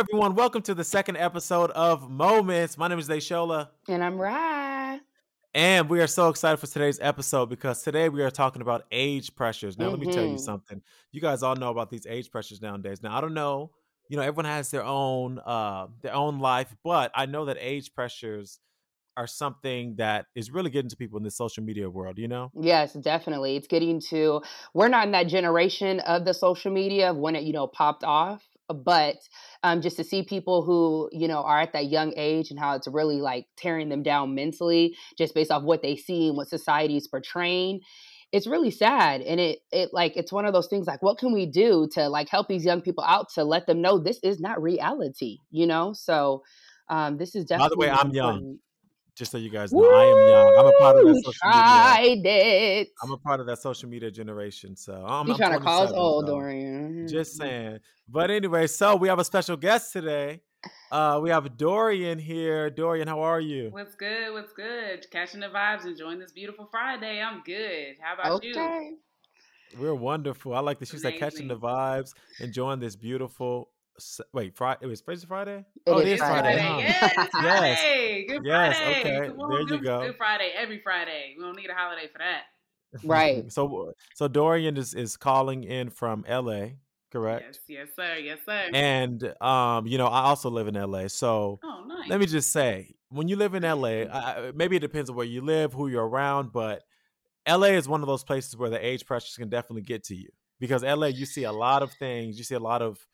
everyone. Welcome to the second episode of Moments. My name is Deshola. And I'm Rye. And we are so excited for today's episode because today we are talking about age pressures. Now, mm-hmm. let me tell you mm-hmm. something. You guys all know about these age pressures nowadays. Now, I don't know, you know, everyone has their own uh their own life, but I know that age pressures are something that is really getting to people in the social media world, you know? Yes, definitely. It's getting to we're not in that generation of the social media of when it, you know, popped off but um, just to see people who you know are at that young age and how it's really like tearing them down mentally just based off what they see and what society is portraying it's really sad and it it like it's one of those things like what can we do to like help these young people out to let them know this is not reality you know so um, this is definitely by the way i'm important. young just so you guys know, Woo! I am young. I'm a part of that social Tried media. It. I'm a part of that social media generation. So I'm, you trying to call us old, so Dorian. Just saying. But anyway, so we have a special guest today. Uh, we have Dorian here. Dorian, how are you? What's good? What's good? Catching the vibes, enjoying this beautiful Friday. I'm good. How about okay. you? We're wonderful. I like that she said catching the vibes, enjoying this beautiful wait, Friday. It was Friday. Friday. It oh, it is Friday. Friday. Huh? Yes, yes. Friday. Good yes. Friday. Okay. there you go. Good Friday. Every Friday. We don't need a holiday for that. Right. so, so Dorian is is calling in from L.A. Correct. Yes. Yes, sir. Yes, sir. And um, you know, I also live in L.A. So, oh, nice. let me just say, when you live in L.A., I, maybe it depends on where you live, who you're around, but LA is one of those places where the age pressures can definitely get to you because LA, you see a lot of things, you see a lot of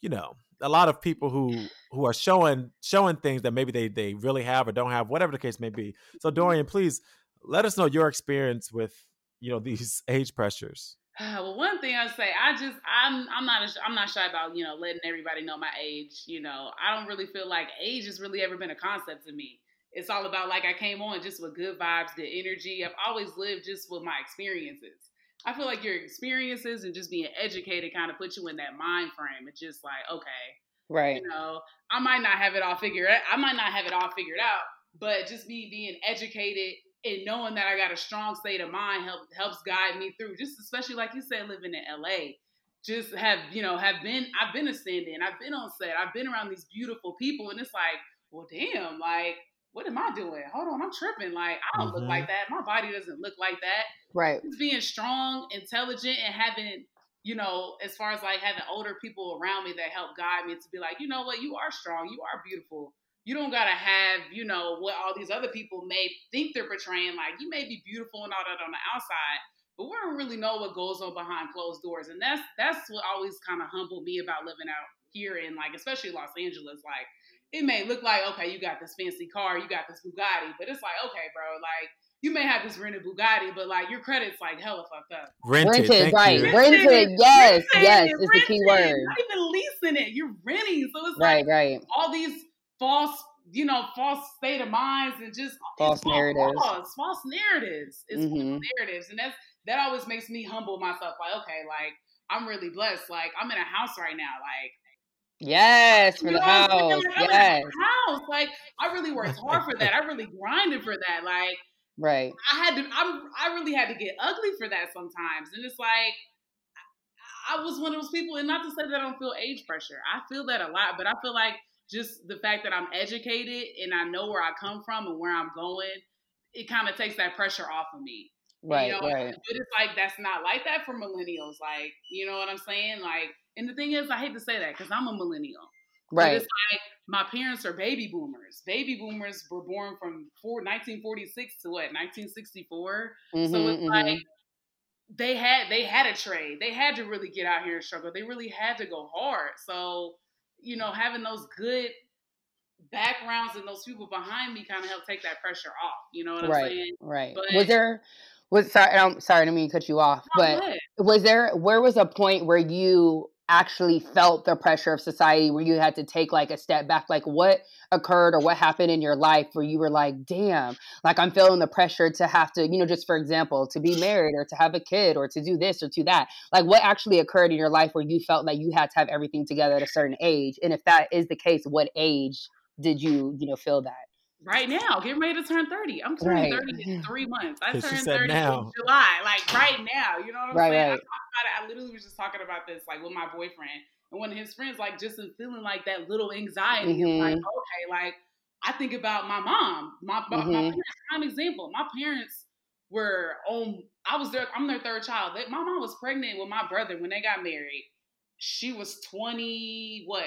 you know a lot of people who who are showing showing things that maybe they they really have or don't have whatever the case may be. So dorian please let us know your experience with you know these age pressures. Well one thing i say i just i'm i'm not i'm not shy about you know letting everybody know my age you know. I don't really feel like age has really ever been a concept to me. It's all about like i came on just with good vibes good energy. I've always lived just with my experiences I feel like your experiences and just being educated kind of put you in that mind frame. It's just like, okay, right. You know, I might not have it all figured out. I might not have it all figured out, but just me being educated and knowing that I got a strong state of mind help, helps guide me through. Just especially like you said, living in LA, just have you know have been I've been ascending, I've been on set, I've been around these beautiful people, and it's like, well, damn, like what am I doing? Hold on, I'm tripping. Like, I don't mm-hmm. look like that. My body doesn't look like that. Right. Just being strong, intelligent, and having, you know, as far as like having older people around me that help guide me to be like, you know what, you are strong, you are beautiful. You don't gotta have, you know, what all these other people may think they're portraying. Like, you may be beautiful and all that on the outside, but we don't really know what goes on behind closed doors. And that's that's what always kind of humbled me about living out here in like, especially Los Angeles. Like, it may look like okay, you got this fancy car, you got this Bugatti, but it's like okay, bro, like you may have this rented Bugatti, but like your credit's like hella fucked up. Rented, rented right? You. Rented, rented yes, rented, yes, is the key word. Not even leasing it, you're renting. So it's right, like right. all these false, you know, false state of minds and just false narratives, false, false narratives. It's mm-hmm. false narratives, and that's that always makes me humble myself. Like, okay, like I'm really blessed. Like I'm in a house right now. Like Yes, for you the house. Like, yes. house. Like I really worked hard for that. I really grinded for that. Like right. I had to I'm I really had to get ugly for that sometimes. And it's like I was one of those people, and not to say that I don't feel age pressure. I feel that a lot, but I feel like just the fact that I'm educated and I know where I come from and where I'm going, it kind of takes that pressure off of me. Right, you know? right. But it's like that's not like that for millennials. Like, you know what I'm saying? Like and the thing is, I hate to say that because I'm a millennial. Right. But it's like my parents are baby boomers. Baby boomers were born from 1946 to what 1964. Mm-hmm, so it's mm-hmm. like they had they had a trade. They had to really get out here and struggle. They really had to go hard. So you know, having those good backgrounds and those people behind me kind of help take that pressure off. You know what I'm right, saying? Right. But, was there was sorry, I'm sorry, I didn't mean to cut you off, but was there where was a point where you actually felt the pressure of society where you had to take like a step back? Like what occurred or what happened in your life where you were like damn like i'm feeling the pressure to have to you know just for example to be married or to have a kid or to do this or to that. Like what actually occurred in your life where you felt like you had to have everything together at a certain age? And if that is the case what age did you you know feel that right now, getting ready to turn 30. I'm turning right. 30 in three months. I turned 30 now. in July. Like right now. You know what I'm right, saying? Right. I, I literally was just talking about this like with my boyfriend. and one of his friends, like just in feeling like that little anxiety. Mm-hmm. Like, okay, like I think about my mom. My, mm-hmm. my parents, prime example. My parents were on. I was their. I'm their third child. They, my mom was pregnant with my brother when they got married. She was 20, what,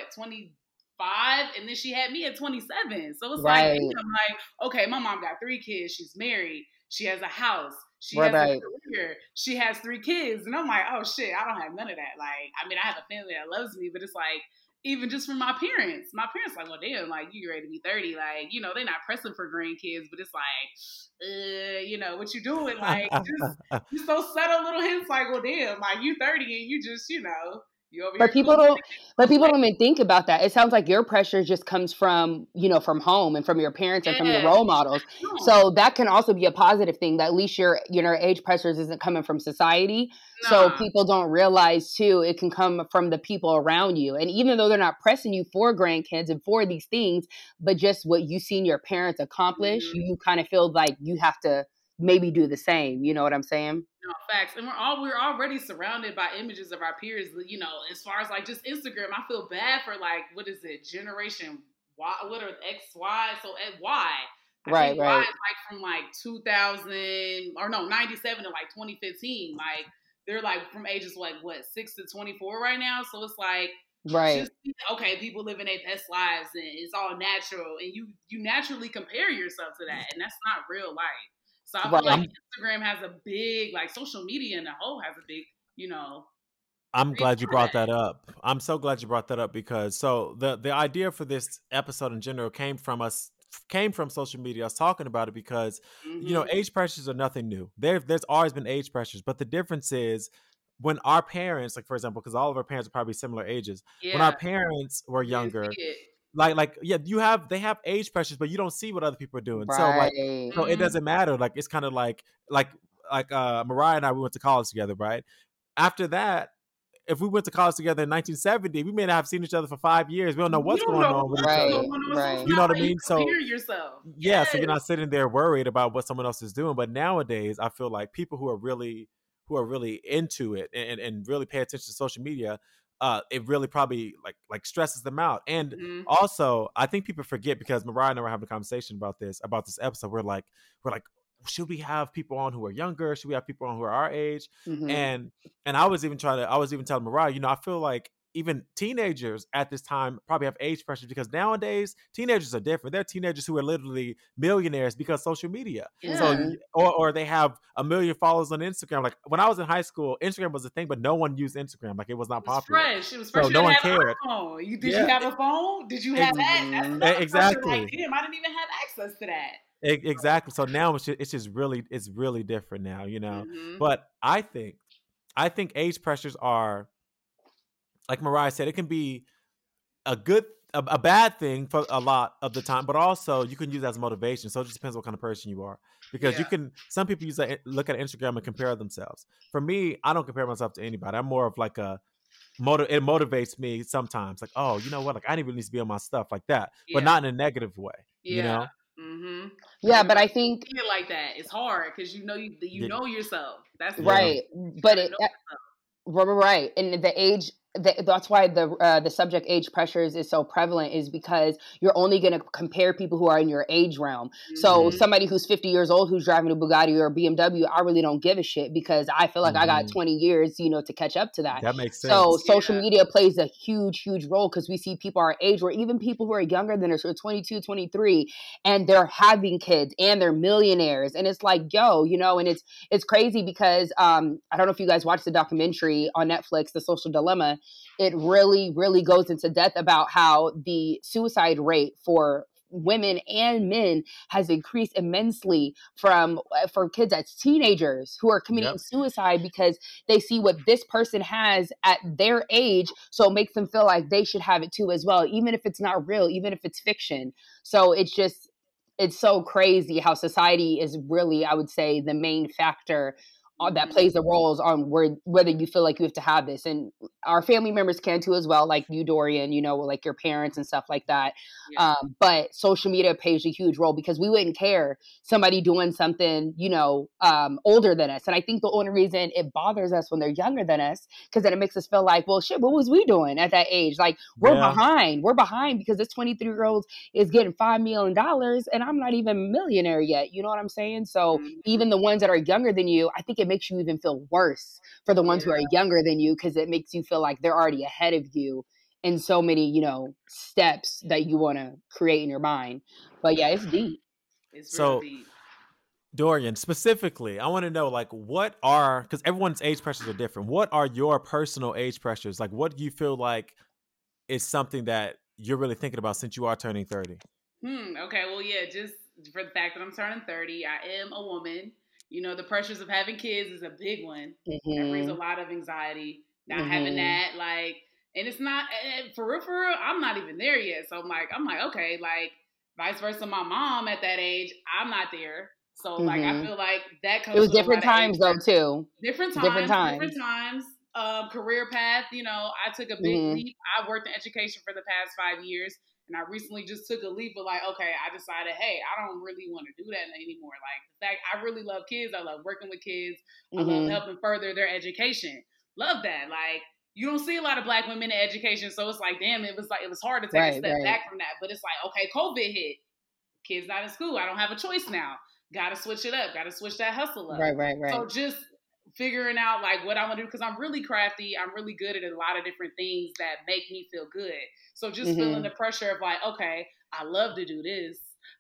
25, and then she had me at 27. So it's right. like, I'm like, okay, my mom got three kids. She's married. She has a house. She right, has a career. She has three kids. And I'm like, oh shit, I don't have none of that. Like, I mean, I have a family that loves me, but it's like, even just from my parents. My parents like, well, damn, like you ready to be thirty? Like, you know, they're not pressing for grandkids, but it's like, uh, you know, what you doing? Like, just, just those subtle little hints. Like, well, damn, like you thirty and you just, you know, but people don't but people don't even think about that. It sounds like your pressure just comes from you know from home and from your parents and from your role models. So that can also be a positive thing that at least your you know age pressures isn't coming from society. So people don't realize too it can come from the people around you. And even though they're not pressing you for grandkids and for these things but just what you've seen your parents accomplish mm-hmm. you kind of feel like you have to maybe do the same you know what i'm saying no, facts. And we're all we're already surrounded by images of our peers. You know, as far as like just Instagram, I feel bad for like what is it, generation Y? What are X Y? So at Y. I right, right. Like from like 2000 or no 97 to like 2015. Like they're like from ages like what six to 24 right now. So it's like right just, okay people living their best lives and it's all natural and you you naturally compare yourself to that and that's not real life so I feel like Instagram has a big, like social media in the whole has a big, you know. I'm glad you brought that up. I'm so glad you brought that up because so the the idea for this episode in general came from us came from social media. I was talking about it because mm-hmm. you know mm-hmm. age pressures are nothing new. There there's always been age pressures, but the difference is when our parents, like for example, because all of our parents are probably similar ages, yeah. when our parents were younger, like like yeah you have they have age pressures but you don't see what other people are doing right. so like so it doesn't matter like it's kind of like like like uh mariah and i we went to college together right after that if we went to college together in 1970, we may not have seen each other for five years. We don't know what's going know, on with right, each other. Right. You know what I mean? So yourself. Yeah, yes. so you're not sitting there worried about what someone else is doing. But nowadays, I feel like people who are really who are really into it and, and really pay attention to social media, uh, it really probably like like stresses them out. And mm-hmm. also, I think people forget because Mariah and I were having a conversation about this about this episode. We're like, we're like, should we have people on who are younger? Should we have people on who are our age? Mm-hmm. And and I was even trying to, I was even telling Mariah, you know, I feel like even teenagers at this time probably have age pressure because nowadays teenagers are different. They're teenagers who are literally millionaires because social media. Yeah. So or or they have a million followers on Instagram. Like when I was in high school, Instagram was a thing, but no one used Instagram. Like it was not it was popular. Fresh. It was fresh. So no one cared. You, did yeah. you have a phone? Did you have that? That's exactly. Like, Damn, I didn't even have access to that. Exactly. So now it's just, it's just really it's really different now, you know. Mm-hmm. But I think I think age pressures are like Mariah said, it can be a good a, a, bad thing for a lot of the time, but also you can use as motivation. So it just depends what kind of person you are. Because yeah. you can some people use that look at Instagram and compare themselves. For me, I don't compare myself to anybody. I'm more of like a motiv- it motivates me sometimes. Like, oh, you know what? Like I didn't really need to be on my stuff like that. Yeah. But not in a negative way. Yeah. You know? Mm-hmm. Yeah, but I think it like that. It's hard because you know you you know yourself. That's right. But it, right, and the age the, that's why the uh, the subject age pressures is so prevalent is because you're only going to compare people who are in your age realm. Mm-hmm. So somebody who's 50 years old who's driving a Bugatti or a BMW, I really don't give a shit because I feel like mm-hmm. I got mm-hmm. 20 years, you know, to catch up to that. That makes sense. So social media plays a huge, huge role because we see people our age or even people who are younger than us, or 22, 23, and they're having kids and they're millionaires, and it's like, yo, you know, and it's it's crazy because um, I don't know if you guys watched the documentary on Netflix, The Social Dilemma it really, really goes into depth about how the suicide rate for women and men has increased immensely from uh, for kids as teenagers who are committing yep. suicide because they see what this person has at their age so it makes them feel like they should have it too as well even if it's not real even if it's fiction so it's just it's so crazy how society is really i would say the main factor that plays the roles on where whether you feel like you have to have this and our family members can too as well like you dorian you know like your parents and stuff like that yeah. um, but social media plays a huge role because we wouldn't care somebody doing something you know um, older than us and i think the only reason it bothers us when they're younger than us because then it makes us feel like well shit what was we doing at that age like we're yeah. behind we're behind because this 23 year old is getting five million dollars and i'm not even a millionaire yet you know what i'm saying so mm-hmm. even the ones that are younger than you i think it makes you even feel worse for the ones yeah. who are younger than you because it makes you feel like they're already ahead of you in so many, you know, steps that you want to create in your mind. But yeah, it's deep. It's so, deep. Dorian, specifically, I want to know like what are because everyone's age pressures are different. What are your personal age pressures? Like, what do you feel like is something that you're really thinking about since you are turning thirty? Hmm. Okay. Well, yeah. Just for the fact that I'm turning thirty, I am a woman. You know, the pressures of having kids is a big one. Mm-hmm. That brings a mm-hmm. lot of anxiety. Not mm-hmm. having that, like, and it's not for real. For real, I'm not even there yet. So I'm like, I'm like, okay, like, vice versa. My mom at that age, I'm not there. So mm-hmm. like, I mm-hmm. feel like that comes. It was different times though too. Different times. Different times. Different times. Um, career path. You know, I took a big mm-hmm. leap. I worked in education for the past five years. And I recently just took a leap of like, okay, I decided, hey, I don't really want to do that anymore. Like the fact I really love kids. I love working with kids. Mm-hmm. I love mm-hmm. helping further their education. Love that. Like you don't see a lot of black women in education, so it's like, damn, it was like it was hard to take right, a step right. back from that. But it's like, okay, COVID hit. Kids not in school. I don't have a choice now. Gotta switch it up. Gotta switch that hustle up. Right, right, right. So just figuring out like what I want to do because I'm really crafty. I'm really good at a lot of different things that make me feel good. So just mm-hmm. feeling the pressure of like, okay, I love to do this.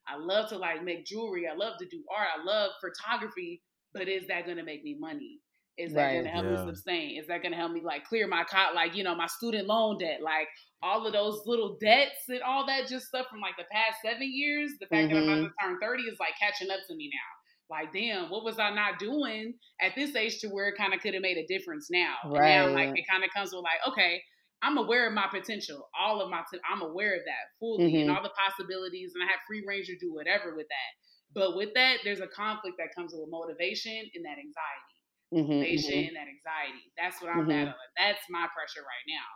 I love to like make jewelry. I love to do art. I love photography. But is that going to make me money? Is that right. going to help yeah. me sustain? Is that going to help me like clear my cot, like you know, my student loan debt, like all of those little debts and all that just stuff from like the past seven years. The fact mm-hmm. that I'm about mm-hmm. to turn thirty is like catching up to me now like, damn, what was I not doing at this age to where it kind of could have made a difference now? Right. And now, like, it kind of comes with like, okay, I'm aware of my potential. All of my, i I'm aware of that fully mm-hmm. and all the possibilities, and I have free range to do whatever with that. But with that, there's a conflict that comes with motivation and that anxiety. Mm-hmm, motivation mm-hmm. and that anxiety. That's what I'm mm-hmm. battling. That's my pressure right now.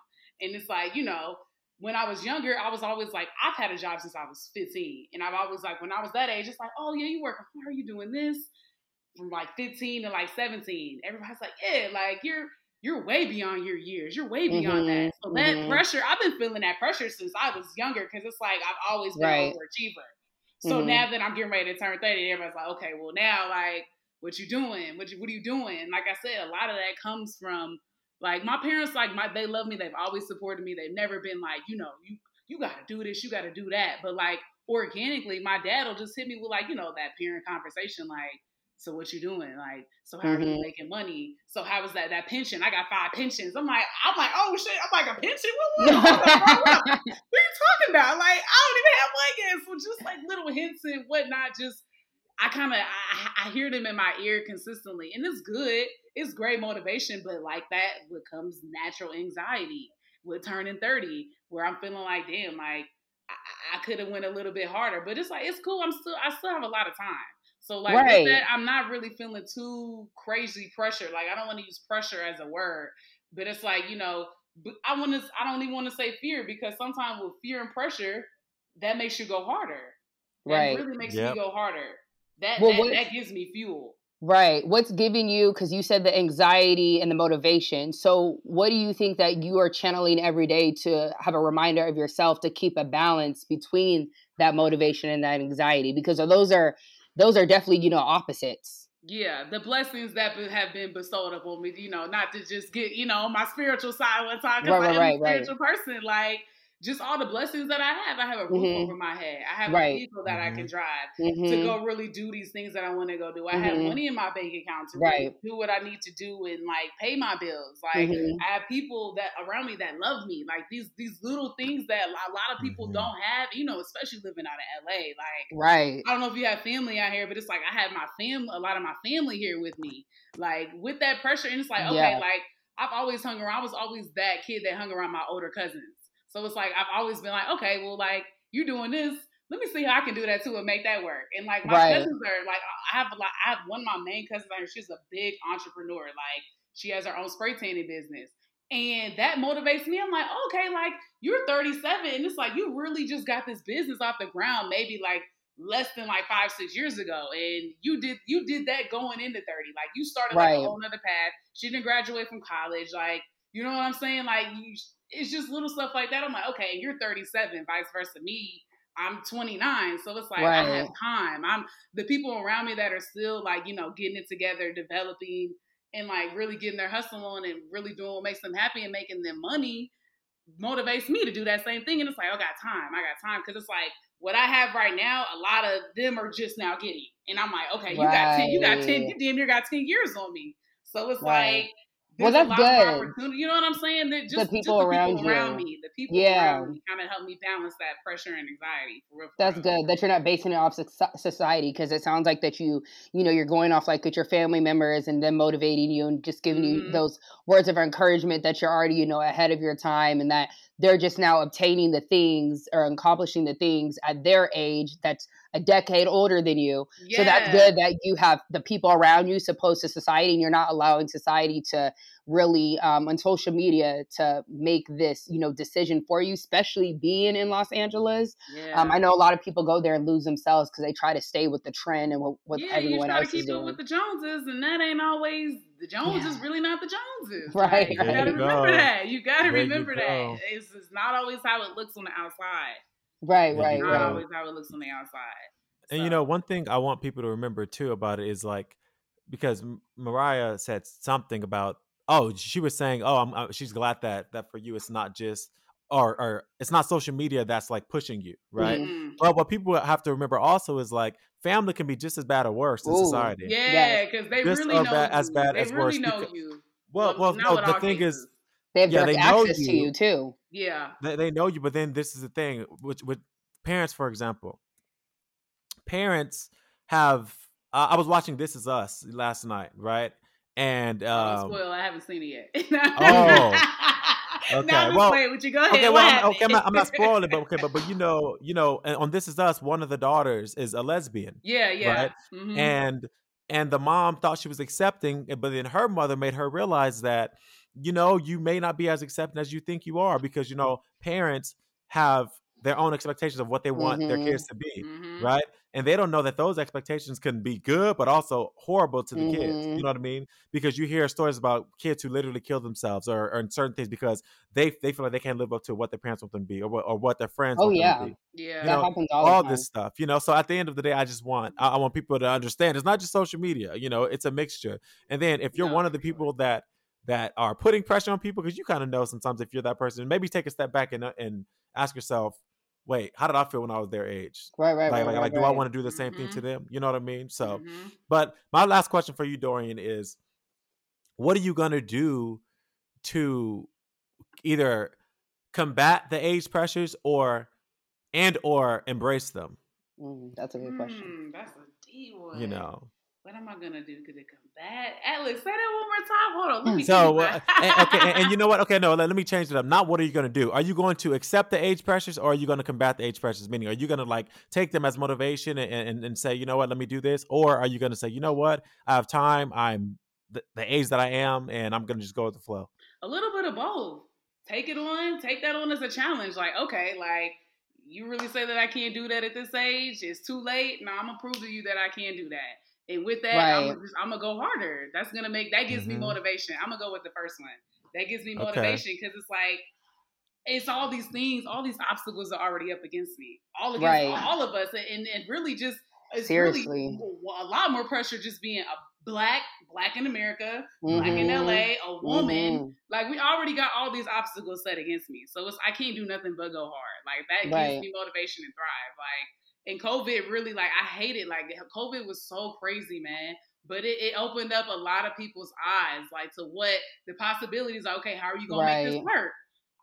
And it's like, you know, when I was younger, I was always like, I've had a job since I was 15. And I've always like, when I was that age, it's like, oh yeah, you working hard, you doing this from like 15 to like 17. Everybody's like, yeah, like you're you're way beyond your years. You're way beyond mm-hmm, that. So that mm-hmm. pressure, I've been feeling that pressure since I was younger because it's like I've always been right. an overachiever. So mm-hmm. now that I'm getting ready to turn 30, everybody's like, okay, well now like what you doing? What you what are you doing? Like I said, a lot of that comes from like my parents, like my they love me. They've always supported me. They've never been like, you know, you you got to do this, you got to do that. But like organically, my dad will just hit me with like, you know, that parent conversation, like, so what you doing? Like, so how mm-hmm. are you mm-hmm. making money? So how was that that pension? I got five pensions. I'm like, I'm like, oh shit, I'm like a pension. What, what, what, what, are you talking about? Like, I don't even have yet. So just like little hints and whatnot, just I kind of I, I, hear them in my ear consistently, and it's good. It's great motivation, but like that becomes natural anxiety with turning thirty, where I'm feeling like, damn, like I, I could have went a little bit harder, but it's like it's cool. I'm still I still have a lot of time. So like right. with that, I'm not really feeling too crazy pressure. Like I don't want to use pressure as a word, but it's like you know I want to I don't even want to say fear because sometimes with fear and pressure, that makes you go harder. That right. really makes yep. you go harder. That well, that, that gives me fuel. Right. What's giving you, because you said the anxiety and the motivation. So, what do you think that you are channeling every day to have a reminder of yourself to keep a balance between that motivation and that anxiety? Because those are those are definitely you know opposites. Yeah, the blessings that have been bestowed upon me. You know, not to just get you know my spiritual side when talking right, about right, right, spiritual person. Like just all the blessings that I have. I have a roof mm-hmm. over my head. I have right. a vehicle that mm-hmm. I can drive mm-hmm. to go really do these things that I want to go do. I have mm-hmm. money in my bank account to right. really do what I need to do and like pay my bills. Like mm-hmm. I have people that around me that love me. Like these these little things that a lot of people mm-hmm. don't have. You know, especially living out of LA. Like right. I don't know if you have family out here, but it's like I have my fam a lot of my family here with me. Like with that pressure, and it's like okay, yeah. like I've always hung around. I was always that kid that hung around my older cousins. So it's like I've always been like, okay, well, like you're doing this, let me see how I can do that too and make that work. And like my right. cousins are like, I have like I have one of my main cousins. She's a big entrepreneur. Like she has her own spray tanning business. And that motivates me. I'm like, okay, like you're 37, and it's like you really just got this business off the ground, maybe like less than like five, six years ago. And you did you did that going into 30. Like you started right. like a whole nother path. She didn't graduate from college. Like, you know what I'm saying? Like you it's just little stuff like that. I'm like, okay, you're 37, vice versa. Me, I'm 29, so it's like right. I have time. I'm the people around me that are still like, you know, getting it together, developing, and like really getting their hustle on and really doing what makes them happy and making them money motivates me to do that same thing. And it's like, I got time. I got time because it's like what I have right now. A lot of them are just now getting, and I'm like, okay, you right. got ten, you got ten, you damn near got ten years on me. So it's right. like well, that's good. You know what I'm saying? That just the people, just the around, people around me, the people yeah. around me, kind of help me balance that pressure and anxiety. For real, for that's real. good that you're not basing it off society because it sounds like that you, you know, you're going off like with your family members and them motivating you and just giving mm-hmm. you those words of encouragement that you're already, you know, ahead of your time and that they're just now obtaining the things or accomplishing the things at their age that's a decade older than you. Yeah. So that's good that you have the people around you supposed to society and you're not allowing society to really um, on social media to make this you know decision for you especially being in los angeles yeah. um, i know a lot of people go there and lose themselves because they try to stay with the trend and what, what yeah, everyone else is doing with the joneses and that ain't always the joneses yeah. really not the joneses right, you gotta you remember go. that you gotta there remember you that it's, it's not always how it looks on the outside right right not right. always how it looks on the outside so. and you know one thing i want people to remember too about it is like because mariah said something about oh, she was saying, oh, I'm, uh, she's glad that that for you it's not just or or it's not social media that's like pushing you, right? Mm-hmm. But what people have to remember also is like family can be just as bad or worse in Ooh, society. Yeah, because they just really know bad, you. as bad they as really worse. Know because, you. Well, well, no. The thing cases. is, they have yeah, direct they access you. to you too. Yeah, they, they know you, but then this is the thing with with parents, for example. Parents have. Uh, I was watching This Is Us last night, right? And um, spoil. I haven't seen it yet. oh. Okay. No, well, with you. Go ahead. Okay. Well, I'm, okay. I'm not, I'm not, spoiling it, but okay. But but you know, you know, and on This Is Us, one of the daughters is a lesbian. Yeah. Yeah. Right. Mm-hmm. And and the mom thought she was accepting, eh, but then her mother made her realize that you know you may not be as accepting as you think you are because you know parents have their own expectations of what they want mm-hmm. their kids to be, mm-hmm. right? And they don't know that those expectations can be good, but also horrible to the mm-hmm. kids. You mm-hmm. know what I mean? Because you hear stories about kids who literally kill themselves or, or certain things because they they feel like they can't live up to what their parents want them to be or what, or what their friends. Oh yeah, yeah, you that know, happens all, all this stuff. You know, so at the end of the day, I just want I, I, want people to understand it's not just social media. You know, it's a mixture. And then if you're no, one of the people that that are putting pressure on people because you kind of know sometimes if you're that person, maybe take a step back and uh, and ask yourself wait, how did I feel when I was their age? Right, right, like, right. Like, right, like right. do I want to do the same mm-hmm. thing to mm-hmm. them? You know what I mean? So, mm-hmm. but my last question for you, Dorian, is what are you gonna do to either combat the age pressures or and or embrace them? Mm, that's a good question. Mm, that's a deep one. You know. What am I gonna do? Could it back? Alex, say that one more time. Hold on. Let me so, uh, and, okay, and, and, you know what? Okay, no, let, let, me change it up. Not what are you gonna do? Are you going to accept the age pressures, or are you going to combat the age pressures? Meaning, are you going to like take them as motivation and, and, and say, you know what, let me do this, or are you going to say, you know what, I have time. I'm the, the age that I am, and I'm going to just go with the flow. A little bit of both. Take it on. Take that on as a challenge. Like, okay, like you really say that I can't do that at this age? It's too late. No, I'm gonna prove to you that I can do that. And with that, right. I'm, just, I'm, gonna go harder. That's gonna make that gives mm-hmm. me motivation. I'm gonna go with the first one. That gives me motivation because okay. it's like it's all these things, all these obstacles are already up against me, all against right. all of us, and and really just it's Seriously. really a lot more pressure just being a black, black in America, mm-hmm. black in LA, a woman. Mm-hmm. Like we already got all these obstacles set against me, so it's I can't do nothing but go hard. Like that right. gives me motivation to thrive. Like and COVID really like I hate it. Like COVID was so crazy, man. But it, it, opened up a lot of people's eyes, like to what the possibilities are. Okay, how are you gonna right. make this work?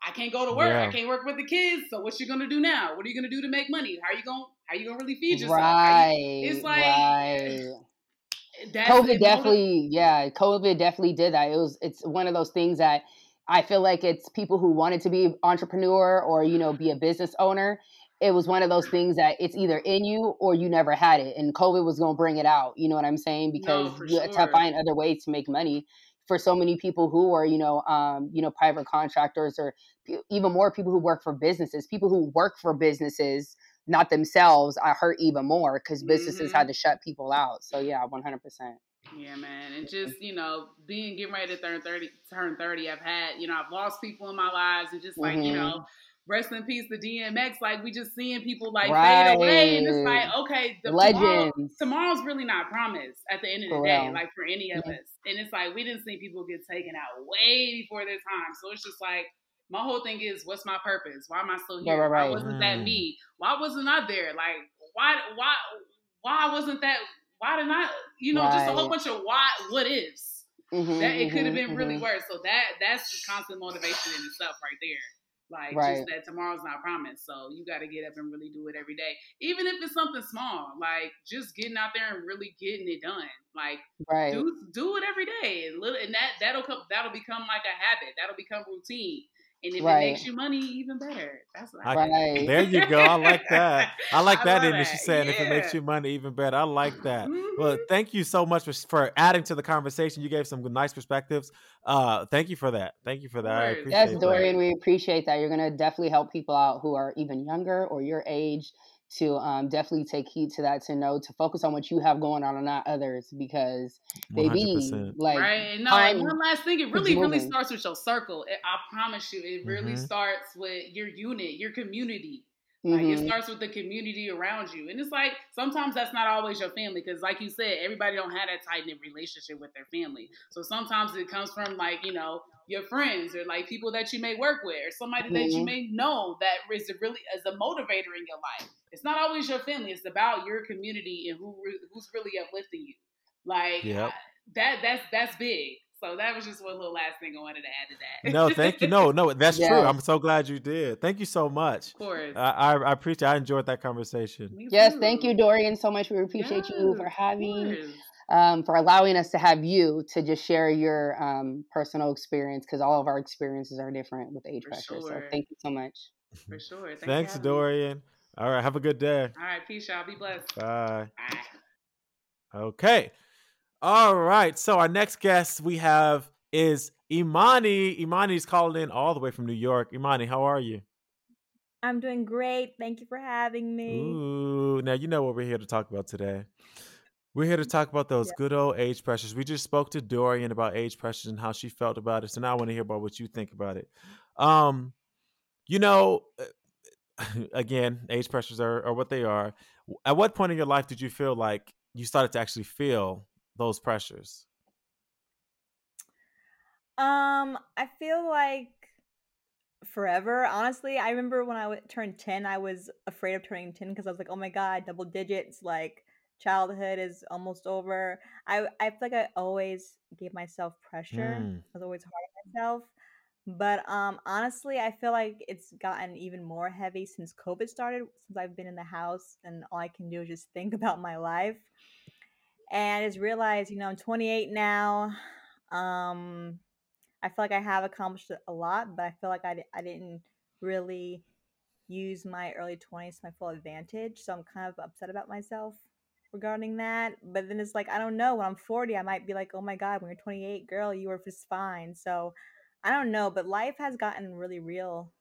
I can't go to work. Yeah. I can't work with the kids. So what you gonna do now? What are you gonna do to make money? How are you gonna how are you gonna really feed yourself? Right. You, it's like right. COVID definitely, yeah, COVID definitely did that. It was it's one of those things that I feel like it's people who wanted to be entrepreneur or you know be a business owner it was one of those things that it's either in you or you never had it, and COVID was going to bring it out. You know what I'm saying? Because no, you sure. to find other ways to make money for so many people who are you know um, you know private contractors or even more people who work for businesses people who work for businesses not themselves I hurt even more because businesses mm-hmm. had to shut people out so yeah 100% yeah, man, and just you know, being getting ready to turn thirty, turn thirty. I've had you know, I've lost people in my lives, and just like mm-hmm. you know. Rest in peace to DMX. Like we just seeing people like right. fade away, and it's like okay, the, legends. Tomorrow, tomorrow's really not promised at the end of the for day, real. like for any of us. And it's like we didn't see people get taken out way before their time. So it's just like my whole thing is, what's my purpose? Why am I still here? Right, right, Why wasn't mm. that me? Why wasn't I there? Like why why why wasn't that why did not I you know, right. just a whole bunch of why what ifs. Mm-hmm, that it could have mm-hmm, been really mm-hmm. worse. So that that's constant motivation in itself right there. Like right. just that tomorrow's not promised. So you got to get up and really do it every day, even if it's something small. Like just getting out there and really getting it done. Like right. do do it every day, and, little, and that that'll come that'll become like a habit. That'll become routine. And if right. it makes you money, even better. That's what I right. There you go. I like that. I like that in that. She's saying yeah. if it makes you money, even better. I like that. Mm-hmm. Well, thank you so much for, for adding to the conversation. You gave some nice perspectives. Uh, thank you for that. Thank you for that. I appreciate that. Yes, Dorian, that. we appreciate that. You're going to definitely help people out who are even younger or your age to um, definitely take heed to that to know to focus on what you have going on and not others because they 100%. like right no time, one last thing it really really starts with your circle it, i promise you it really mm-hmm. starts with your unit your community like mm-hmm. it starts with the community around you, and it's like sometimes that's not always your family because, like you said, everybody don't have that tight knit relationship with their family. So sometimes it comes from like you know your friends or like people that you may work with or somebody mm-hmm. that you mm-hmm. may know that is a really as a motivator in your life. It's not always your family; it's about your community and who who's really uplifting you. Like yep. that that's that's big. So that was just one little last thing I wanted to add to that. no, thank you. No, no, that's yeah. true. I'm so glad you did. Thank you so much. Of course. I, I, I appreciate I enjoyed that conversation. yes, thank you, Dorian, so much. We appreciate yes, you for having um, for allowing us to have you to just share your um, personal experience because all of our experiences are different with age for pressure. Sure. So thank you so much. For sure. Thanks, Thanks Dorian. Me. All right. Have a good day. All right. Peace, y'all. Be blessed. Bye. Bye. Okay. All right. So our next guest we have is Imani. Imani's calling in all the way from New York. Imani, how are you? I'm doing great. Thank you for having me. Ooh, now you know what we're here to talk about today. We're here to talk about those good old age pressures. We just spoke to Dorian about age pressures and how she felt about it. So now I want to hear about what you think about it. Um, you know, again, age pressures are, are what they are. At what point in your life did you feel like you started to actually feel those pressures? Um, I feel like forever. Honestly, I remember when I w- turned 10, I was afraid of turning 10 because I was like, oh my God, double digits. Like, childhood is almost over. I, I feel like I always gave myself pressure. Mm. I was always hard on myself. But um, honestly, I feel like it's gotten even more heavy since COVID started, since I've been in the house and all I can do is just think about my life. And I just realized, you know, I'm 28 now. Um, I feel like I have accomplished a lot, but I feel like I, I didn't really use my early 20s to my full advantage. So I'm kind of upset about myself regarding that. But then it's like, I don't know. When I'm 40, I might be like, oh my God, when you're 28, girl, you were just fine. So I don't know, but life has gotten really real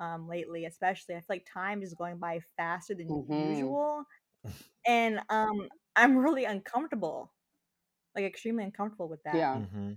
um, lately, especially. I feel like time is going by faster than mm-hmm. usual. And um, I'm really uncomfortable, like extremely uncomfortable with that. Yeah. Mm-hmm.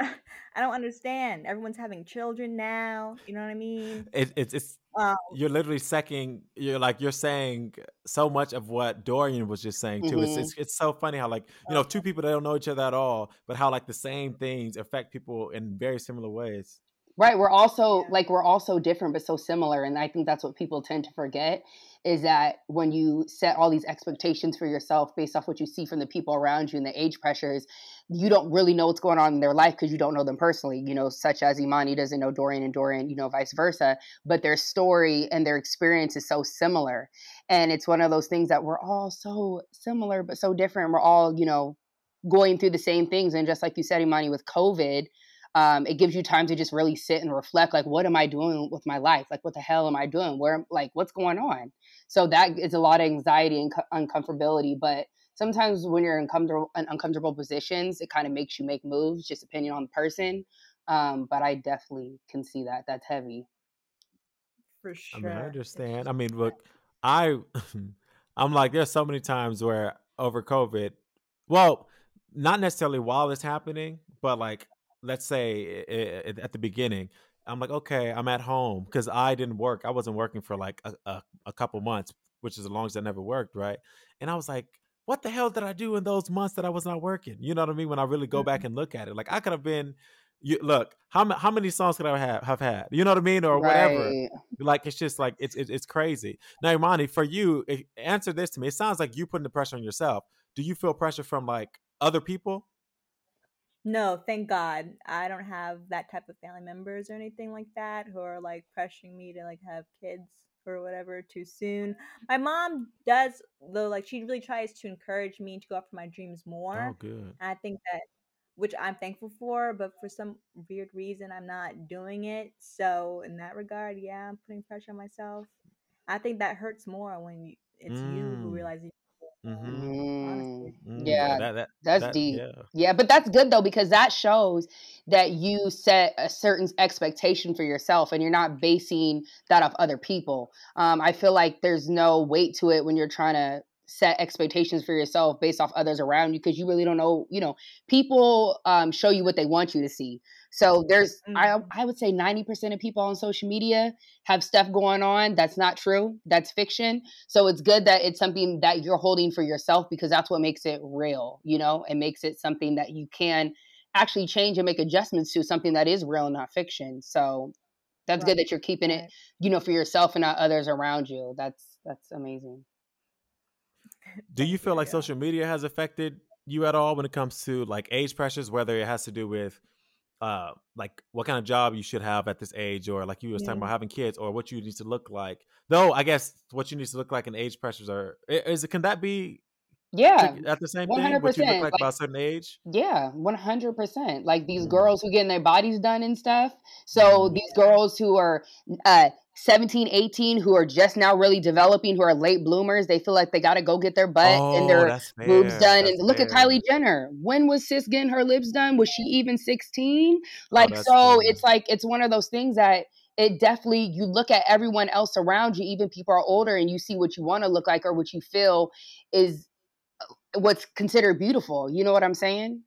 I don't understand. Everyone's having children now. You know what I mean? It, it's it's um, you're literally second. You're like you're saying so much of what Dorian was just saying too. Mm-hmm. It's, it's it's so funny how like you know two people that don't know each other at all, but how like the same things affect people in very similar ways. Right. We're also like we're also different but so similar. And I think that's what people tend to forget is that when you set all these expectations for yourself based off what you see from the people around you and the age pressures, you don't really know what's going on in their life because you don't know them personally, you know, such as Imani doesn't know Dorian and Dorian, you know, vice versa. But their story and their experience is so similar. And it's one of those things that we're all so similar but so different. We're all, you know, going through the same things. And just like you said, Imani, with COVID, um, it gives you time to just really sit and reflect like what am i doing with my life? Like what the hell am i doing? Where like what's going on? So that is a lot of anxiety and uncomfortability but sometimes when you're in uncomfortable, in uncomfortable positions it kind of makes you make moves just depending on the person um, but i definitely can see that that's heavy. For sure i mean i understand i mean look i i'm like there's so many times where over covid well not necessarily while it's happening but like let's say at the beginning, I'm like, okay, I'm at home because I didn't work. I wasn't working for like a, a, a, couple months, which is as long as I never worked, right? And I was like, what the hell did I do in those months that I was not working? You know what I mean? When I really go back mm-hmm. and look at it, like I could have been. You look how how many songs could I have have had? You know what I mean, or right. whatever. Like it's just like it's it's, it's crazy. Now, Imani, for you, answer this to me. It sounds like you putting the pressure on yourself. Do you feel pressure from like other people? No, thank God. I don't have that type of family members or anything like that who are like pressuring me to like have kids or whatever too soon. My mom does though like she really tries to encourage me to go after my dreams more. Oh good. And I think that which I'm thankful for, but for some weird reason I'm not doing it. So in that regard, yeah, I'm putting pressure on myself. I think that hurts more when you, it's mm. you who mm. realizes Mm-hmm. Mm, mm, yeah, that, that, that's that, deep. Yeah. yeah, but that's good though because that shows that you set a certain expectation for yourself and you're not basing that off other people. Um, I feel like there's no weight to it when you're trying to set expectations for yourself based off others around you because you really don't know you know people um, show you what they want you to see so there's. I, mm. I would say 90% of people on social media have stuff going on that's not true that's fiction. So it's good that it's something that you're holding for yourself because that's what makes it real you know? It makes it something that you can actually change and make adjustments to something that is real and not fiction. So that's right. good that you're keeping it you know for yourself and not others around you. That's that's amazing. Do you feel like social media has affected you at all when it comes to like age pressures, whether it has to do with uh like what kind of job you should have at this age or like you was yeah. talking about having kids or what you need to look like though i guess what you need to look like in age pressures are is it can that be yeah at the same 100%. thing what you look like, like about a certain age yeah 100% like these mm. girls who getting their bodies done and stuff so mm. these girls who are uh 17 18 who are just now really developing who are late bloomers they feel like they got to go get their butt oh, and their boobs done that's and look fair. at kylie jenner when was sis getting her lips done was she even 16 like oh, so fair. it's like it's one of those things that it definitely you look at everyone else around you even people are older and you see what you want to look like or what you feel is what's considered beautiful. You know what I'm saying?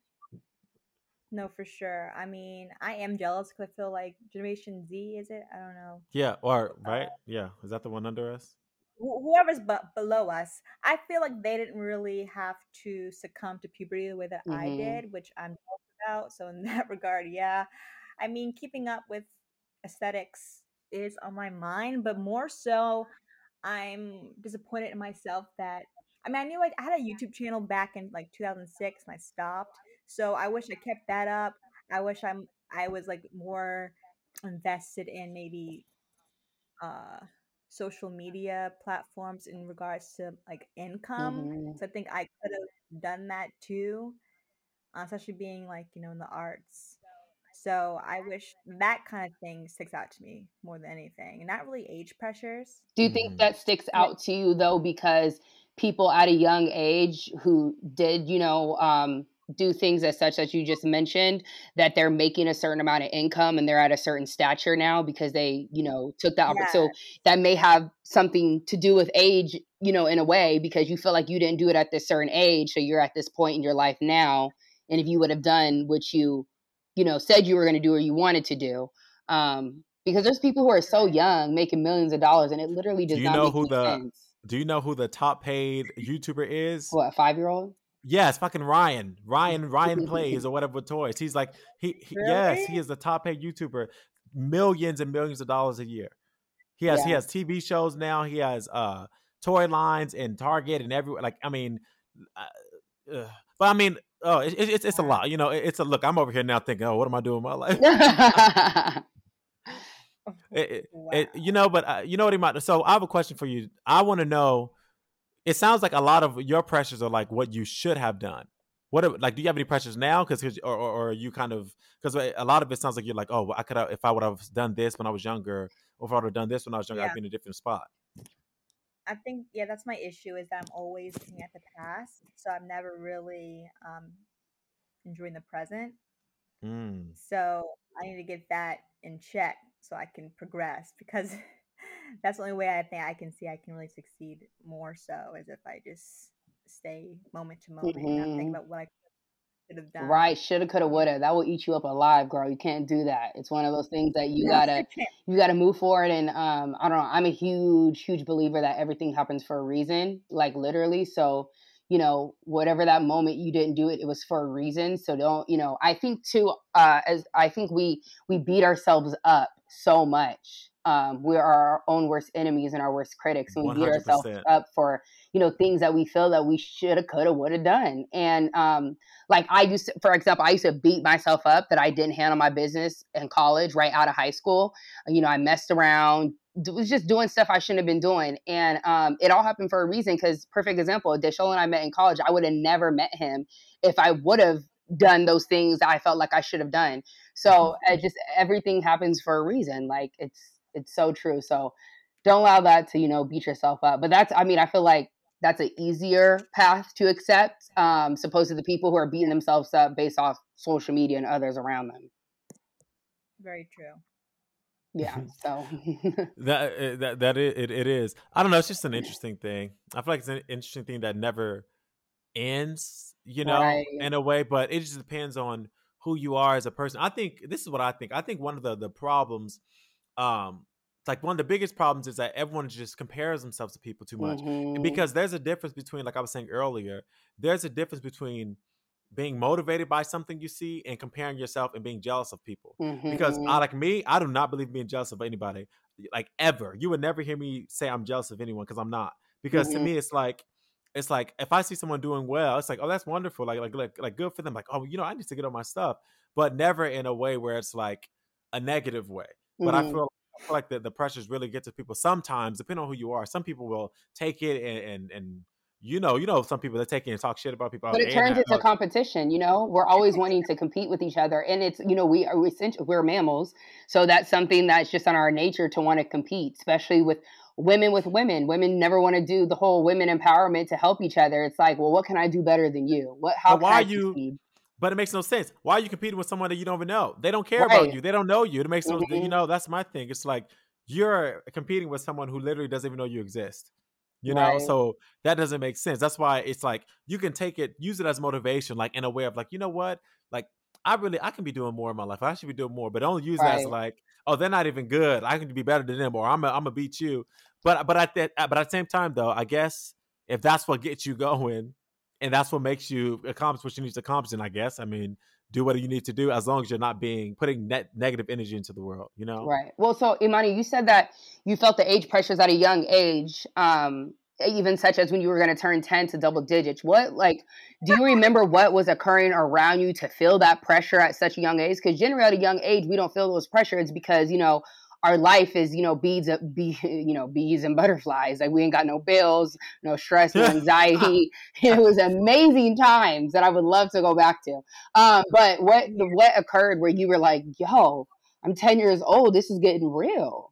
No, for sure. I mean, I am jealous because I feel like Generation Z is it? I don't know. Yeah, or right? Uh, yeah, is that the one under us? Wh- whoever's but below us, I feel like they didn't really have to succumb to puberty the way that mm-hmm. I did, which I'm about. So in that regard, yeah. I mean, keeping up with aesthetics is on my mind, but more so, I'm disappointed in myself that I mean, I knew I, I had a YouTube channel back in like 2006 and I stopped. So I wish I kept that up. I wish I'm I was like more invested in maybe uh social media platforms in regards to like income. Mm-hmm. So I think I could have done that too, uh, especially being like you know in the arts. So I wish that kind of thing sticks out to me more than anything, and not really age pressures. Do you think mm-hmm. that sticks out to you though because people at a young age who did, you know, um, do things as such that you just mentioned that they're making a certain amount of income and they're at a certain stature now because they you know took that yeah. so that may have something to do with age you know in a way because you feel like you didn't do it at this certain age so you're at this point in your life now and if you would have done what you you know said you were going to do or you wanted to do um because there's people who are so young making millions of dollars and it literally does do you not know who the sense. Do you know who the top paid YouTuber is? What, five year old? Yes, fucking Ryan. Ryan Ryan plays or whatever with toys. He's like he, he really? yes, he is the top paid YouTuber, millions and millions of dollars a year. He has yeah. he has TV shows now. He has uh toy lines and Target and everywhere. Like I mean, uh, uh, but I mean, oh, it, it, it's it's a lot. You know, it, it's a look. I'm over here now thinking, oh, what am I doing with my life? It, wow. it, you know, but uh, you know what he might. So I have a question for you. I want to know. It sounds like a lot of your pressures are like what you should have done. what are, like do you have any pressures now because or, or, or you kind of because a lot of it sounds like you're like oh i could have if i would have done this when i was younger or if i would have done this when i was younger yeah. i'd be in a different spot i think yeah that's my issue is that i'm always looking at the past so i'm never really um enjoying the present mm. so i need to get that in check so i can progress because that's the only way i think i can see i can really succeed more so is if i just stay moment to moment mm-hmm. and think about what I could have done. Right, shoulda, coulda, woulda. That will eat you up alive, girl. You can't do that. It's one of those things that you gotta you gotta move forward. And um, I don't know. I'm a huge, huge believer that everything happens for a reason, like literally. So you know whatever that moment you didn't do it it was for a reason so don't you know i think too uh as i think we we beat ourselves up so much um, we are our own worst enemies and our worst critics and we 100%. beat ourselves up for you know things that we feel that we should have could have would have done and um, like i used to for example i used to beat myself up that i didn't handle my business in college right out of high school you know i messed around was just doing stuff I shouldn't have been doing. And um, it all happened for a reason because, perfect example, Deshaun and I met in college. I would have never met him if I would have done those things I felt like I should have done. So mm-hmm. it just everything happens for a reason. Like it's it's so true. So don't allow that to, you know, beat yourself up. But that's, I mean, I feel like that's an easier path to accept, um, supposed to the people who are beating themselves up based off social media and others around them. Very true. Yeah, so that eh, that that it, it is. I don't know. It's just an interesting thing. I feel like it's an interesting thing that never ends, you know, right. in a way. But it just depends on who you are as a person. I think this is what I think. I think one of the the problems um like one of the biggest problems is that everyone just compares themselves to people too much mm-hmm. because there's a difference between like i was saying earlier there's a difference between being motivated by something you see and comparing yourself and being jealous of people mm-hmm. because I, like me i do not believe being jealous of anybody like ever you would never hear me say i'm jealous of anyone because i'm not because mm-hmm. to me it's like it's like if i see someone doing well it's like oh that's wonderful like like like, like good for them like oh you know i need to get on my stuff but never in a way where it's like a negative way but mm-hmm. I feel I feel like the, the pressures really get to people sometimes, depending on who you are. Some people will take it and and, and you know, you know, some people that take it and talk shit about people. But it turns into competition. You know, we're always wanting to compete with each other, and it's you know we are essentially, we're mammals, so that's something that's just on our nature to want to compete, especially with women with women. Women never want to do the whole women empowerment to help each other. It's like, well, what can I do better than you? What? How? But why are you? Succeed? But it makes no sense. Why are you competing with someone that you don't even know? They don't care right. about you. They don't know you. It makes mm-hmm. no. You know, that's my thing. It's like you're competing with someone who literally doesn't even know you exist. You know, right. so that doesn't make sense. That's why it's like you can take it, use it as motivation, like in a way of like, you know what, like I really I can be doing more in my life. I should be doing more, but don't use right. that as like, oh, they're not even good. I can be better than them, or I'm a, I'm gonna beat you. But but at that but at the same time though, I guess if that's what gets you going, and that's what makes you accomplish what you need to accomplish. And I guess, I mean, do what you need to do as long as you're not being putting net negative energy into the world. You know, right? Well, so Imani, you said that you felt the age pressures at a young age. Um, even such as when you were going to turn 10 to double digits what like do you remember what was occurring around you to feel that pressure at such a young age because generally at a young age we don't feel those pressures because you know our life is you know beads of be you know bees and butterflies like we ain't got no bills no stress no anxiety it was amazing times that i would love to go back to um, but what what occurred where you were like yo i'm 10 years old this is getting real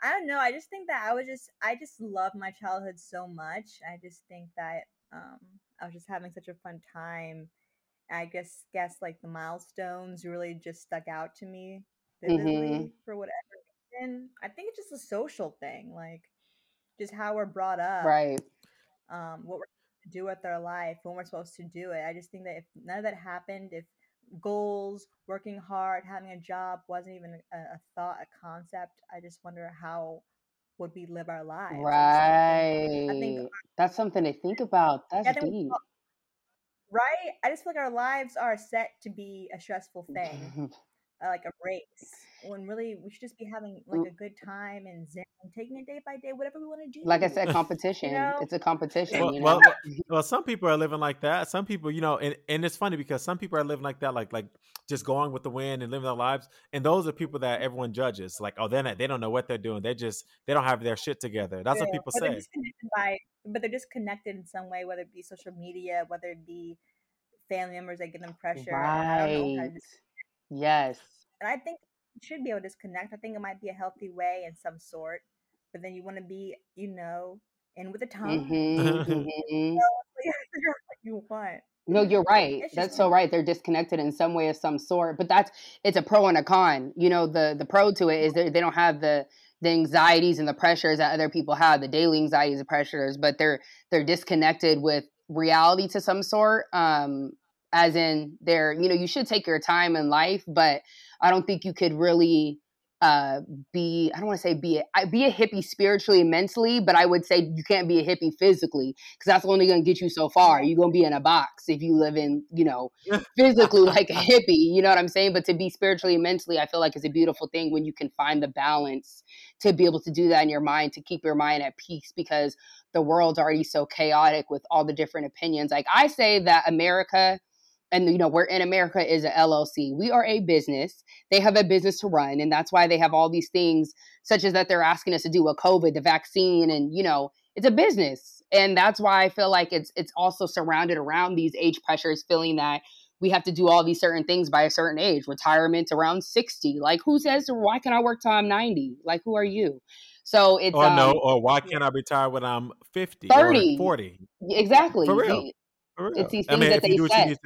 I don't know. I just think that I was just I just love my childhood so much. I just think that um I was just having such a fun time. I guess guess like the milestones really just stuck out to me vividly mm-hmm. for whatever reason. I think it's just a social thing, like just how we're brought up, right? Um, what we're to do with our life when we're supposed to do it. I just think that if none of that happened, if goals, working hard, having a job wasn't even a, a thought, a concept, I just wonder how would we live our lives. Right. I think that's something to think about. That's deep. We, right? I just feel like our lives are set to be a stressful thing. uh, like a race when really we should just be having like a good time and zen, taking it day by day, whatever we want to do. Like I said, competition. you know? It's a competition. Well, you know? well, well, some people are living like that. Some people, you know, and, and it's funny because some people are living like that, like like just going with the wind and living their lives. And those are people that everyone judges. Like, oh, they're not, they don't know what they're doing. They just they don't have their shit together. That's yeah. what people say. by but they're disconnected in some way, whether it be social media, whether it be family members that give them pressure. Right. Yes. And I think you should be able to disconnect. I think it might be a healthy way in some sort, but then you want to be, you know, in with the time. Mm-hmm, mm-hmm. you want. No, you're right. That's so right. They're disconnected in some way of some sort. But that's it's a pro and a con. You know, the the pro to it is that they don't have the the anxieties and the pressures that other people have, the daily anxieties and pressures, but they're they're disconnected with reality to some sort. Um, as in they're, you know, you should take your time in life, but I don't think you could really uh, be I don't want to say be a, be a hippie spiritually and mentally, but I would say you can't be a hippie physically because that's only going to get you so far. You're going to be in a box if you live in you know physically like a hippie. You know what I'm saying? But to be spiritually and mentally, I feel like it's a beautiful thing when you can find the balance to be able to do that in your mind to keep your mind at peace because the world's already so chaotic with all the different opinions. Like I say that America and you know we're in america is a llc we are a business. They have a business to run and that's why they have all these things such as that they're asking us to do a covid the vaccine and you know it's a business. And that's why i feel like it's it's also surrounded around these age pressures feeling that we have to do all these certain things by a certain age. Retirement around 60 like who says why can i work till i'm 90 like who are you? So it's or um, no or why can't i retire when i'm 50 30 40 exactly. For real it's these things I mean, that they set.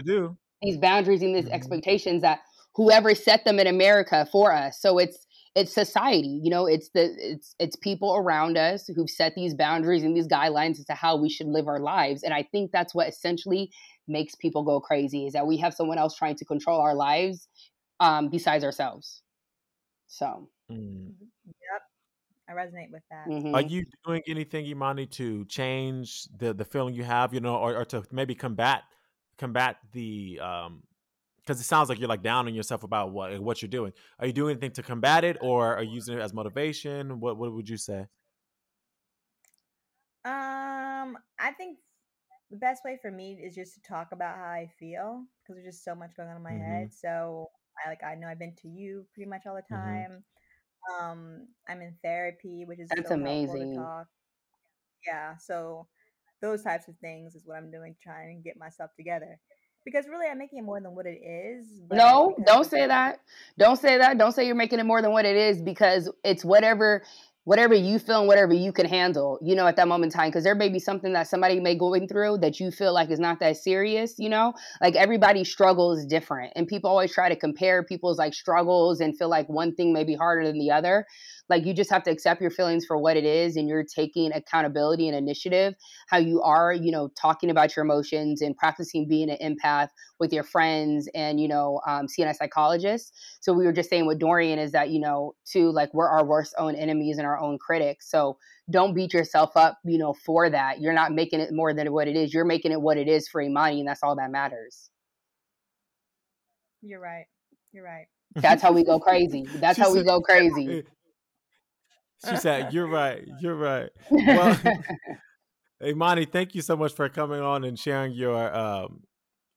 These boundaries and these mm-hmm. expectations that whoever set them in America for us. So it's it's society, you know, it's the it's it's people around us who've set these boundaries and these guidelines as to how we should live our lives. And I think that's what essentially makes people go crazy is that we have someone else trying to control our lives um, besides ourselves. So. Mm. Yep. I resonate with that. Mm-hmm. Are you doing anything, Imani, to change the the feeling you have, you know, or, or to maybe combat combat the um because it sounds like you're like down on yourself about what what you're doing. Are you doing anything to combat it, or are you using it as motivation? What what would you say? Um, I think the best way for me is just to talk about how I feel because there's just so much going on in my mm-hmm. head. So I like I know I've been to you pretty much all the mm-hmm. time. Mm-hmm. Um, I'm in therapy, which is that's so amazing. Yeah, so those types of things is what I'm doing, trying to get myself together. Because really, I'm making it more than what it is. No, don't say that. Don't say that. Don't say you're making it more than what it is because it's whatever whatever you feel and whatever you can handle, you know, at that moment in time. Because there may be something that somebody may going through that you feel like is not that serious, you know? Like everybody's struggle is different. And people always try to compare people's like struggles and feel like one thing may be harder than the other. Like you just have to accept your feelings for what it is and you're taking accountability and initiative, how you are, you know, talking about your emotions and practicing being an empath with your friends and, you know, um, seeing a psychologist. So we were just saying with Dorian is that, you know, to like we're our worst own enemies and our own critics. So don't beat yourself up, you know, for that. You're not making it more than what it is. You're making it what it is for Imani, and that's all that matters. You're right. You're right. That's how we go crazy. That's how we go crazy. She said, "You're right. You're right." Well, Imani, thank you so much for coming on and sharing your, um,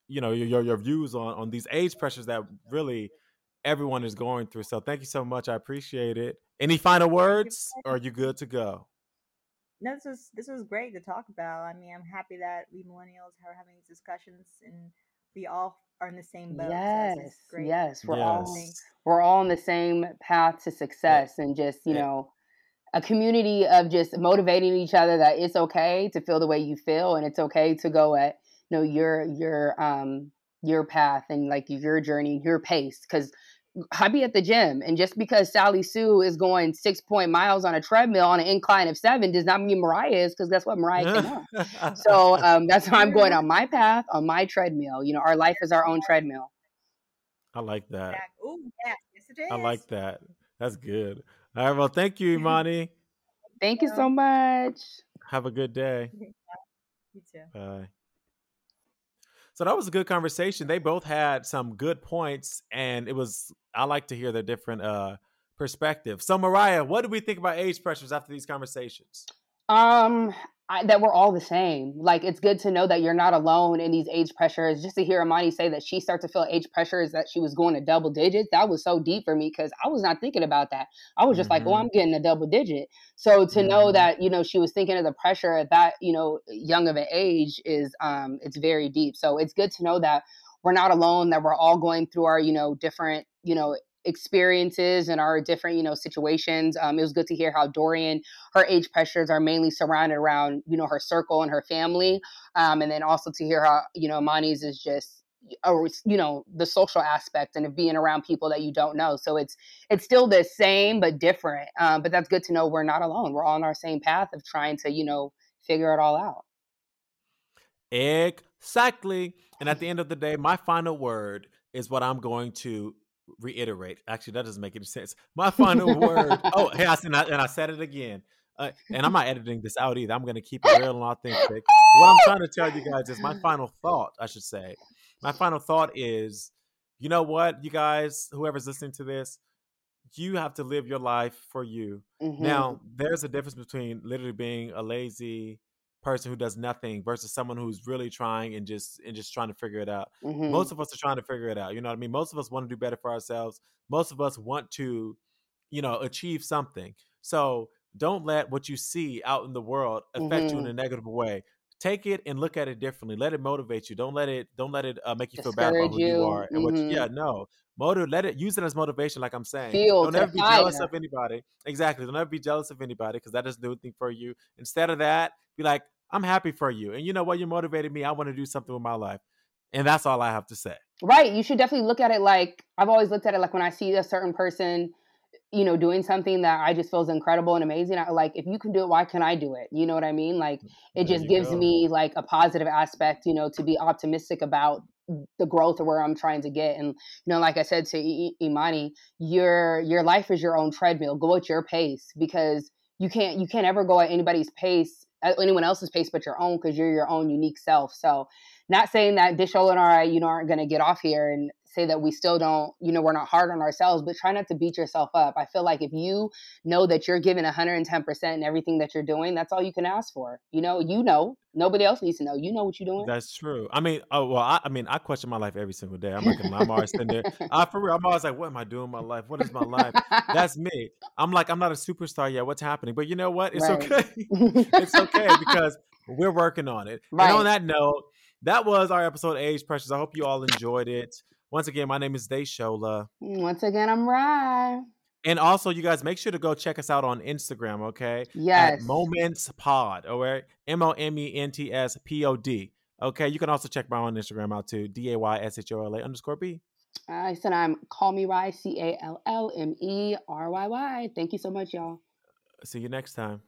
you know, your your views on on these age pressures that really everyone is going through. So thank you so much. I appreciate it. Any final words, or are you good to go? No, this was this was great to talk about. I mean, I'm happy that we millennials are having these discussions and we all are in the same boat. Yes, so yes, we're yes. all we're all on the same path to success, yeah. and just you yeah. know a community of just motivating each other that it's okay to feel the way you feel and it's okay to go at you know your your um your path and like your journey your pace because I be at the gym, and just because Sally Sue is going six point miles on a treadmill on an incline of seven does not mean Mariah is, because guess what, Mariah cannot. so um, that's how I'm going on my path on my treadmill. You know, our life is our own treadmill. I like that. Oh, yes, yes, it is. I like that. That's good. All right. Well, thank you, Imani. thank you so much. Have a good day. You too. Bye. So that was a good conversation. They both had some good points, and it was I like to hear their different uh perspectives. So Mariah, what do we think about age pressures after these conversations? Um, I, that we're all the same. Like it's good to know that you're not alone in these age pressures. Just to hear Imani say that she started to feel age pressures that she was going to double digits, that was so deep for me because I was not thinking about that. I was just mm-hmm. like, "Oh, I'm getting a double digit." So to mm-hmm. know that you know she was thinking of the pressure at that you know young of an age is um it's very deep. So it's good to know that we're not alone. That we're all going through our you know different you know experiences and our different you know situations um, it was good to hear how dorian her age pressures are mainly surrounded around you know her circle and her family um, and then also to hear how you know mani's is just a, you know the social aspect and of being around people that you don't know so it's it's still the same but different um, but that's good to know we're not alone we're all on our same path of trying to you know figure it all out. Exactly and at the end of the day my final word is what i'm going to reiterate. Actually, that doesn't make any sense. My final word. Oh, hey, I, and, I, and I said it again. Uh, and I'm not editing this out either. I'm going to keep it real and authentic. What I'm trying to tell you guys is my final thought, I should say. My final thought is you know what, you guys, whoever's listening to this, you have to live your life for you. Mm-hmm. Now, there's a difference between literally being a lazy, person who does nothing versus someone who's really trying and just and just trying to figure it out. Mm-hmm. Most of us are trying to figure it out. You know what I mean? Most of us want to do better for ourselves. Most of us want to, you know, achieve something. So don't let what you see out in the world affect mm-hmm. you in mm-hmm. a negative way. Take it and look at it differently. Let it motivate you. Don't let it. Don't let it uh, make you feel bad about who you, you are and mm-hmm. what. You, yeah, mm-hmm. no. Motive. Let it. Use it as motivation. Like I'm saying. Feel don't ever be jealous of anybody. Exactly. Don't ever be jealous of anybody because that doesn't do anything for you. Instead of that, be like, I'm happy for you. And you know what? You motivated me. I want to do something with my life. And that's all I have to say. Right. You should definitely look at it like I've always looked at it like when I see a certain person, you know, doing something that I just feels incredible and amazing. I like if you can do it, why can I do it? You know what I mean? Like mm, it there just gives go. me like a positive aspect, you know, to be optimistic about the growth of where I'm trying to get. And you know, like I said to I- Imani, your your life is your own treadmill. Go at your pace because you can't you can't ever go at anybody's pace Uh, anyone else's pace but your own because you're your own unique self. So, not saying that Dayshola and I, you know, aren't going to get off here and say that we still don't, you know, we're not hard on ourselves, but try not to beat yourself up. I feel like if you know that you're giving 110% in everything that you're doing, that's all you can ask for. You know, you know, nobody else needs to know. You know what you're doing. That's true. I mean, oh well, I, I mean, I question my life every single day. I'm like, I'm always sitting there. I, for real, I'm always like, what am I doing in my life? What is my life? That's me. I'm like, I'm not a superstar yet. What's happening? But you know what? It's right. okay. it's okay because we're working on it. Right. And on that note, that was our episode Age Pressures. I hope you all enjoyed it. Once again, my name is Dayshola. Once again, I'm Rye. And also, you guys make sure to go check us out on Instagram, okay? Yes. At Moments Pod, all right? M O M E N T S P O D. Okay. You can also check my own Instagram out too. D A Y S H O L A underscore B. I said I'm Call Me Rye, C A L L M E R Y Y. Thank you so much, y'all. See you next time.